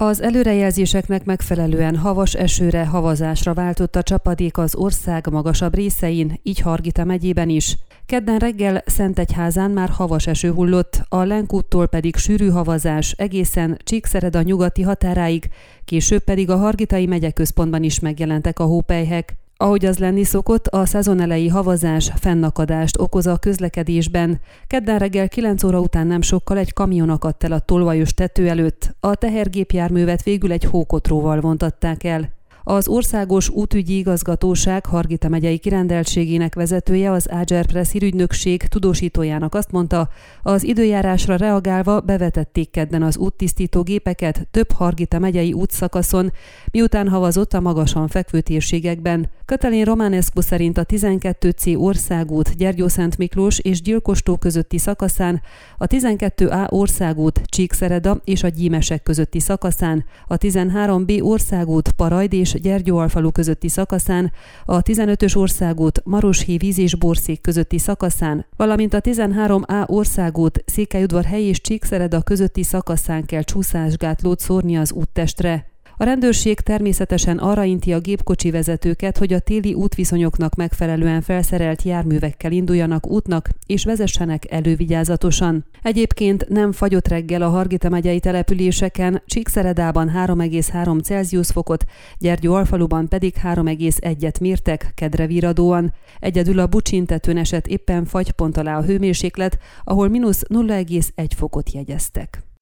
Az előrejelzéseknek megfelelően havas esőre, havazásra váltott a csapadék az ország magasabb részein, így Hargita megyében is. Kedden reggel Szentegyházán már havas eső hullott, a Lenkúttól pedig sűrű havazás egészen Csíkszered a nyugati határáig, később pedig a Hargitai megyeközpontban is megjelentek a hópelyhek. Ahogy az lenni szokott, a szezonelei havazás fennakadást okoz a közlekedésben. Kedden reggel 9 óra után nem sokkal egy kamion akadt el a tolvajos tető előtt. A tehergépjárművet végül egy hókotróval vontatták el. Az Országos Útügyi Igazgatóság Hargita megyei kirendeltségének vezetője az Áger Press hírügynökség tudósítójának azt mondta, az időjárásra reagálva bevetették kedden az úttisztító gépeket több Hargita megyei útszakaszon, miután havazott a magasan fekvő térségekben. Katalin Romanescu szerint a 12C országút Gyergyószent Miklós és Gyilkostó közötti szakaszán, a 12A országút Csíkszereda és a Gyímesek közötti szakaszán, a 13B országút Parajd és Gyergyóalfalu közötti szakaszán, a 15-ös országút Maroshéj víz és Borszék közötti szakaszán, valamint a 13A országút Székelyudvarhely és Csíkszereda közötti szakaszán kell csúszásgátlót szórni az úttestre. A rendőrség természetesen arra inti a gépkocsi vezetőket, hogy a téli útviszonyoknak megfelelően felszerelt járművekkel induljanak útnak és vezessenek elővigyázatosan. Egyébként nem fagyott reggel a Hargita megyei településeken, Csíkszeredában 3,3 Celsius fokot, Gyergyó alfaluban pedig 3,1-et mértek kedrevíradóan. Egyedül a Bucsintetőn esett éppen fagypont alá a hőmérséklet, ahol mínusz 0,1 fokot jegyeztek.